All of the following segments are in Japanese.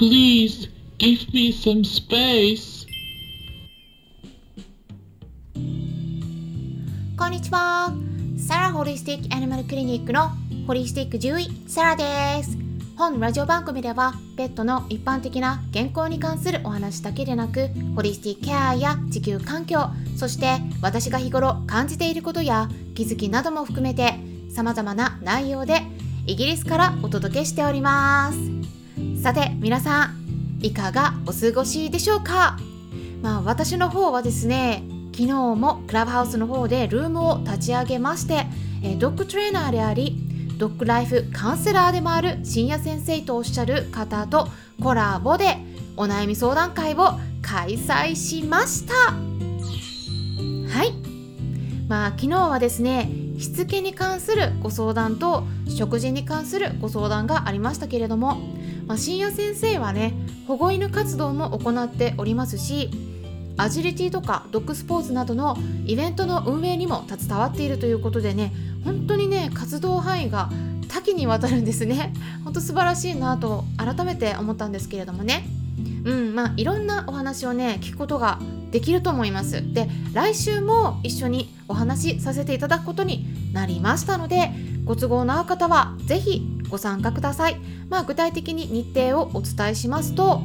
Please give me some space. こんにちは。サラホリスティックアニマルクリニックのホリスティック獣医サラです。本ラジオ番組ではペットの一般的な健康に関するお話だけでなくホリスティックケアや地球環境そして私が日頃感じていることや気づきなども含めて様々な内容でイギリスからお届けしておりますさて皆さんいかがお過ごしでしょうか？まあ私の方はですね昨日もクラブハウスの方でルームを立ち上げましてえドッグトレーナーでありドッグライフカウンセラーでもある深夜先生とおっしゃる方とコラボでお悩み相談会を開催しました。はい。まあ昨日はですねしつけに関するご相談と食事に関するご相談がありましたけれども、まあ、深夜先生はね保護犬活動も行っておりますしアジリティとかドッグスポーツなどのイベントの運営にも携わっているということでね本当にね活動範囲が多岐にわたるんですね。本当素晴らしいなと改めて思ったんですけれどもね。うんまあいろんなお話をね聞くことができると思います。で来週も一緒にお話しさせていただくことになりましたのでご都合の合う方は是非ご参加ください。まあ具体的に日程をお伝えしますと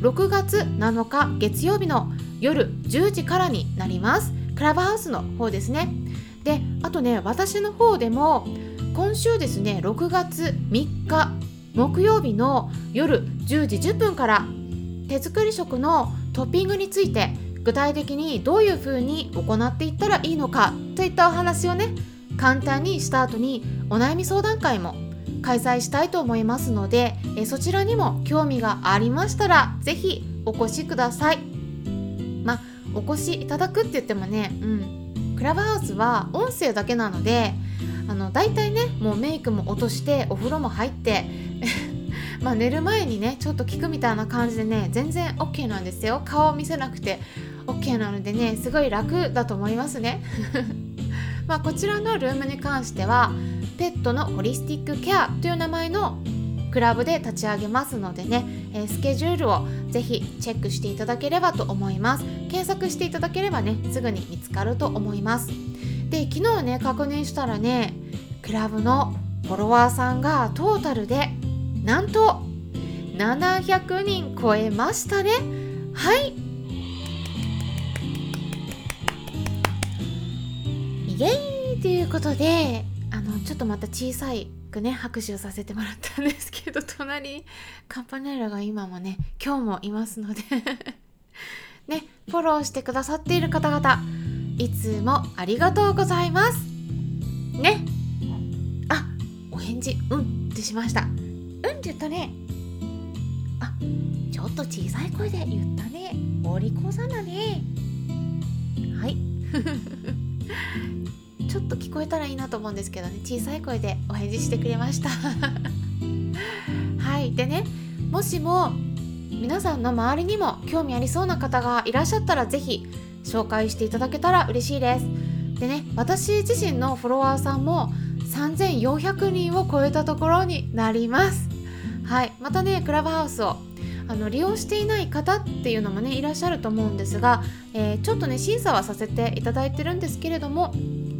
6月7日月曜日の夜10時からになります。クラブハウスの方ですね。であとね私の方でも今週ですね6月3日木曜日の夜10時10分から手作り食のトッピングについて具体的にどういうふうに行っていったらいいのかといったお話をね簡単にした後にお悩み相談会も開催したいと思いますのでえそちらにも興味がありましたら是非お越しください。まあお越しいただくって言ってもねうん。クラブハウスは音声だけなのであの大体ねもうメイクも落としてお風呂も入って まあ寝る前にねちょっと聞くみたいな感じでね全然 OK なんですよ。顔を見せなくて OK なのでねすごい楽だと思いますね。まあこちらのルームに関してはペットのホリスティックケアという名前のクラブで立ち上げますのでね、えー、スケジュールをぜひチェックしていただければと思います。検索していただければねすぐに見つかると思います。で昨日ね確認したらねクラブのフォロワーさんがトータルでなんと700人超えましたね。はい。イエーイということでのちょっとまた小さいくね拍手をさせてもらったんですけど隣に カンパネラが今もね今日もいますので ねフォローしてくださっている方々いつもありがとうございます。ね。あお返事うんってしました。うんって言ったね。あちょっと小さい声で言ったね。お利口さんだね。はい ちょっと聞こえたらいいなと思うんですけどね。小さい声でお返事してくれました。はい。でねもしも皆さんの周りにも興味ありそうな方がいらっしゃったら是非紹介していただけたら嬉しいです。でね私自身のフォロワーさんも3400人を超えたところになります。はい。またねクラブハウスをあの利用していない方っていうのもねいらっしゃると思うんですが、えー、ちょっとね審査はさせていただいてるんですけれども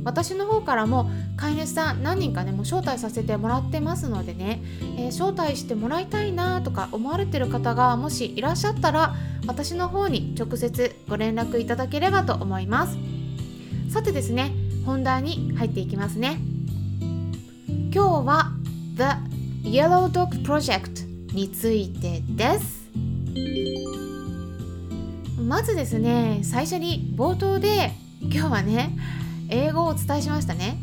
私の方からも飼い主さん何人かねもう招待させてもらってますのでね、えー、招待してもらいたいなとか思われてる方がもしいらっしゃったら私の方に直接ご連絡いただければと思います。さてですね本題に入っていきますね。今日は The Yellow Dog Project についてです。まずですね最初に冒頭で今日はね英語をお伝えしましたね。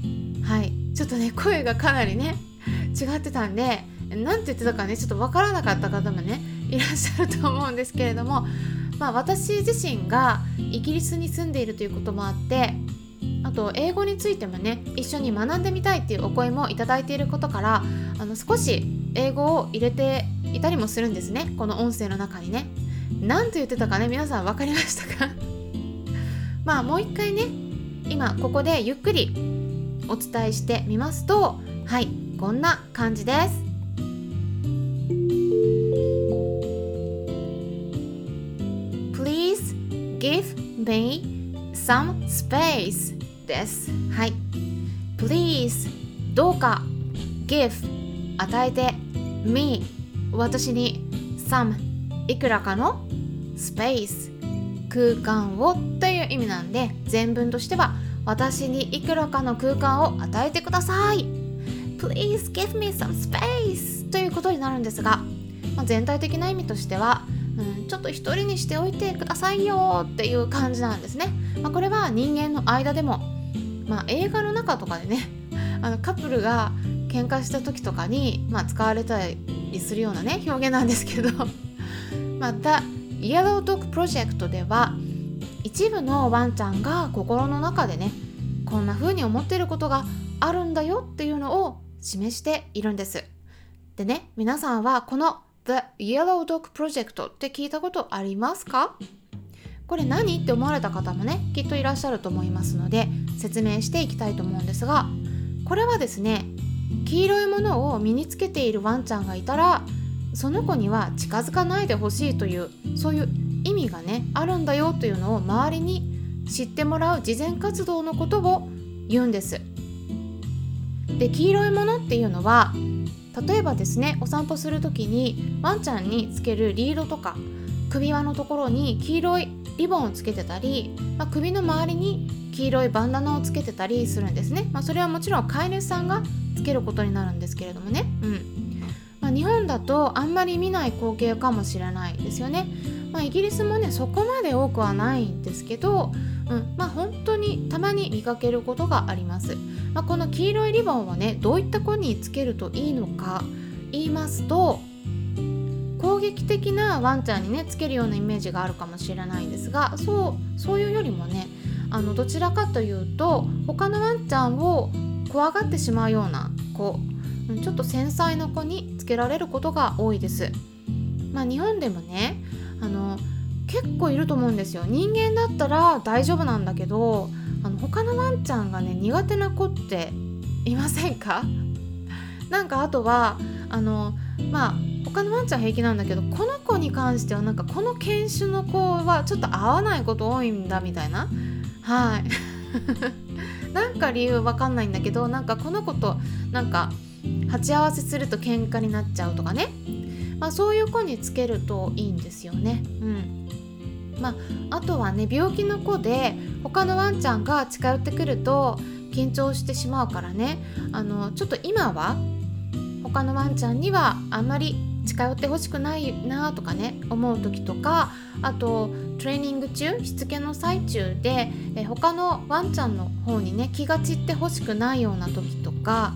はい。ちょっとね声がかなりね違ってたんで何て言ってたかねちょっと分からなかった方もねいらっしゃると思うんですけれどもまあ私自身がイギリスに住んでいるということもあってあと英語についてもね一緒に学んでみたいっていうお声もいただいていることからあの少し英語を入れていたりもするんですね。この音声の中にね。何と言ってたかね皆さん分かりましたか？まあもう一回ね今ここでゆっくりお伝えしてみますとはいこんな感じです Give me some space です。はい。Please どうか give 与えて me 私に some いくらかの space 空間をという意味なんで全文としては私にいくらかの空間を与えてください。Please give me some space ということになるんですが、まあ、全体的な意味としては、うん、ちょっと一人にしておいてくださいよっていう感じなんですね、まあ、これは人間の間でも、まあ、映画の中とかでね あのカップルが喧嘩した時とかに、まあ、使われたりするようなね表現なんですけど。またイエロードッグプロジェクトでは一部のワンちゃんが心の中でねこんな風に思ってることがあるんだよっていうのを示しているんです。でね皆さんはこの The Yellow Dog Project って聞いたことありますか？これ何って思われた方もねきっといらっしゃると思いますので説明していきたいと思うんですがこれはですね黄色いものを身につけているワンちゃんがいたらその子には近づかないでほしいというそういう意味がねあるんだよというのを周りに知ってもらう慈善活動のことを言うんです。で黄色いものっていうのは例えばですねお散歩する時にワンちゃんにつけるリードとか首輪のところに黄色いリボンをつけてたり、まあ、首の周りに黄色いバンダナをつけてたりするんですね、まあ、それはもちろん飼い主さんがつけることになるんですけれどもね、うん。まあ、日本だとあんまり見ない光景かもしれないですよね、まあ、イギリスもねそこまで多くはないんですけど、うんまあ、本当にたまに見かけることがあります、まあ、この黄色いリボンはねどういった子につけるといいのか言いますと攻撃的なワンちゃんにねつけるようなイメージがあるかもしれないんですがそうそういうよりもねあのどちらかというと他のワンちゃんを怖がってしまうような子ちょっと繊細な子につけられることが多いです。まあ、日本でもねあの結構いると思うんですよ。人間だったら大丈夫なんだけどあの他のワンちゃんがね苦手な子っていませんか？なんかあとはあのまあ他のワンちゃん平気なんだけどこの子に関してはなんかこの犬種の子はちょっと合わないこと多いんだみたいな。はい。なんか理由わかんないんだけどなんかこの子となんか鉢合わせすると喧嘩になっちゃうとかね、まあ、そういう子につけるといいんですよね。うんまあ、あとはね病気の子で他のワンちゃんが近寄ってくると緊張してしまうからねあのちょっと今は他のワンちゃんにはあんまり近寄ってほしくないなとかね思う時とかあとトレーニング中しつけの最中でえ他のワンちゃんの方にね気が散ってほしくないような時とか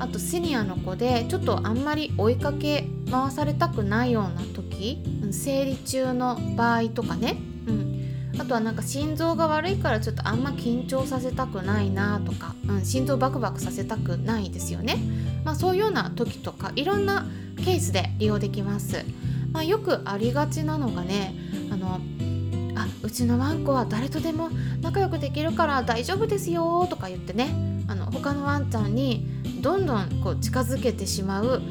あとシニアの子でちょっとあんまり追いかけ回されたくないような時生理中の場合とかね、うん、あとはなんか心臓が悪いからちょっとあんま緊張させたくないなとか、うん、心臓バクバクさせたくないですよね、まあ、そういうような時とかいろんなケースで利用できます、まあ、よくありがちなのがねあのあうちのワンコは誰とでも仲良くできるから大丈夫ですよとか言ってね。他のワンちゃんにどんどんこう近づけてしまう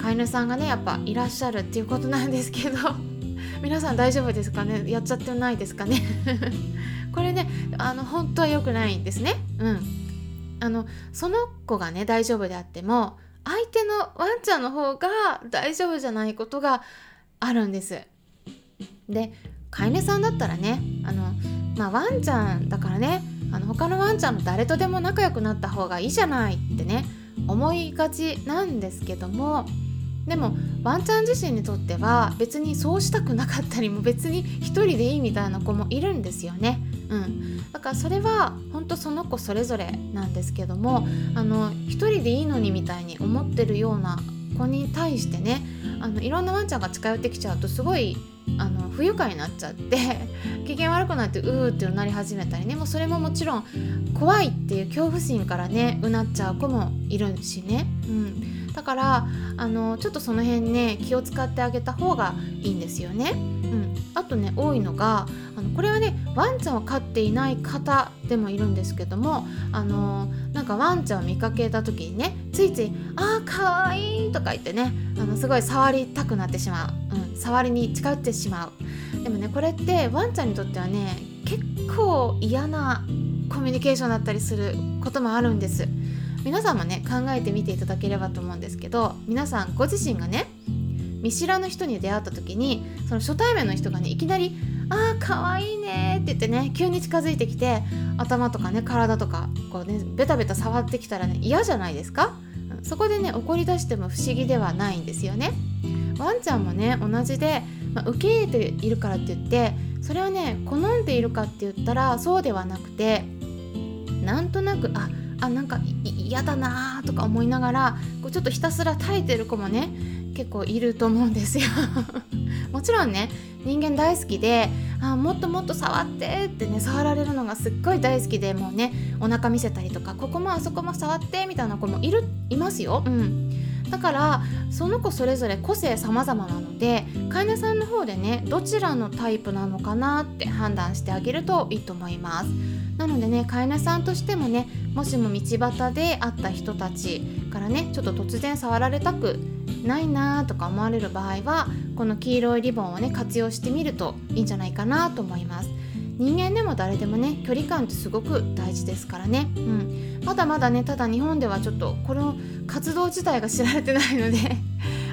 飼い主さんがねやっぱいらっしゃるっていうことなんですけど 皆さん大丈夫ですかね？やっちゃってないですかね？これねあの本当は良くないんですね。うん。あのその子がね大丈夫であっても相手のワンちゃんの方が大丈夫じゃないことがあるんです。で飼い主さんだったらねあのまあワンちゃんだからねあの他のワンちゃんの誰とでも仲良くなった方がいいじゃないってね思いがちなんですけどもでもワンちゃん自身にとっては別にそうしたくなかったりも別に一人でいいみたいな子もいるんですよね。うん、だからそれは本当その子それぞれなんですけどもあの一人でいいのにみたいに思ってるような子に対してねあのいろんなワンちゃんが近寄ってきちゃうとすごいあの不愉快になっちゃって 機嫌悪くなってうーってなり始めたりね。もうそれももちろん怖いっていう恐怖心からねうなっちゃう子もいるしね、うん、だからあのちょっとその辺ね気を使ってあげた方がいいんですよね。うん、あとね多いのがあのこれはねワンちゃんを飼っていない方でもいるんですけどもあのなんかワンちゃんを見かけた時にねついつい「あーかわいい」とか言ってねあのすごい触りたくなってしまう、うん、触りに近寄ってしまう。でもねこれってワンちゃんにとってはね結構嫌なコミュニケーションだったりすることもあるんです。皆さんもね考えてみていただければと思うんですけど皆さんご自身がね見知らぬ人に出会った時にその初対面の人がねいきなり「あーかわいいね」って言ってね急に近づいてきて頭とかね体とかこうねベタベタ触ってきたらね嫌じゃないですか？そこでね怒り出しても不思議ではないんですよね。ワンちゃんもね同じで、まあ、受け入れているからって言ってそれはね好んでいるかって言ったらそうではなくてなんとなくああなんか嫌だなとか思いながらこうちょっとひたすら耐えてる子もね結構いると思うんですよ。もちろんね人間大好きであもっともっと触ってってね触られるのがすっごい大好きでもうねお腹見せたりとかここもあそこも触ってみたいな子もいるいますよ。うん。だからその子それぞれ個性様々なので飼い主さんの方でねどちらのタイプなのかなって判断してあげるといいと思います。なのでね飼い主さんとしてもねもしも道端で会った人たちからねちょっと突然触られたくないなとか思われる場合はこの黄色いリボンをね活用してみるといいんじゃないかなと思います。人間でも誰でもね距離感ってすごく大事ですからね、うん、まだまだねただ日本ではちょっとこの活動自体が知られてないので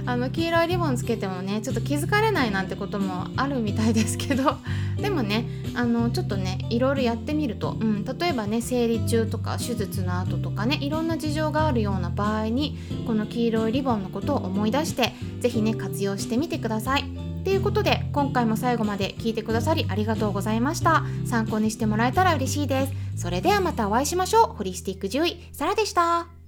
あの黄色いリボンつけてもねちょっと気づかれないなんてこともあるみたいですけど でもねあのちょっとねいろいろやってみると、うん、例えばね生理中とか手術の後とかねいろんな事情があるような場合にこの黄色いリボンのことを思い出して是非ね活用してみてください。ということで今回も最後まで聞いてくださりありがとうございました。参考にしてもらえたら嬉しいです。それではまたお会いしましょう。ホリスティック獣医サラでした。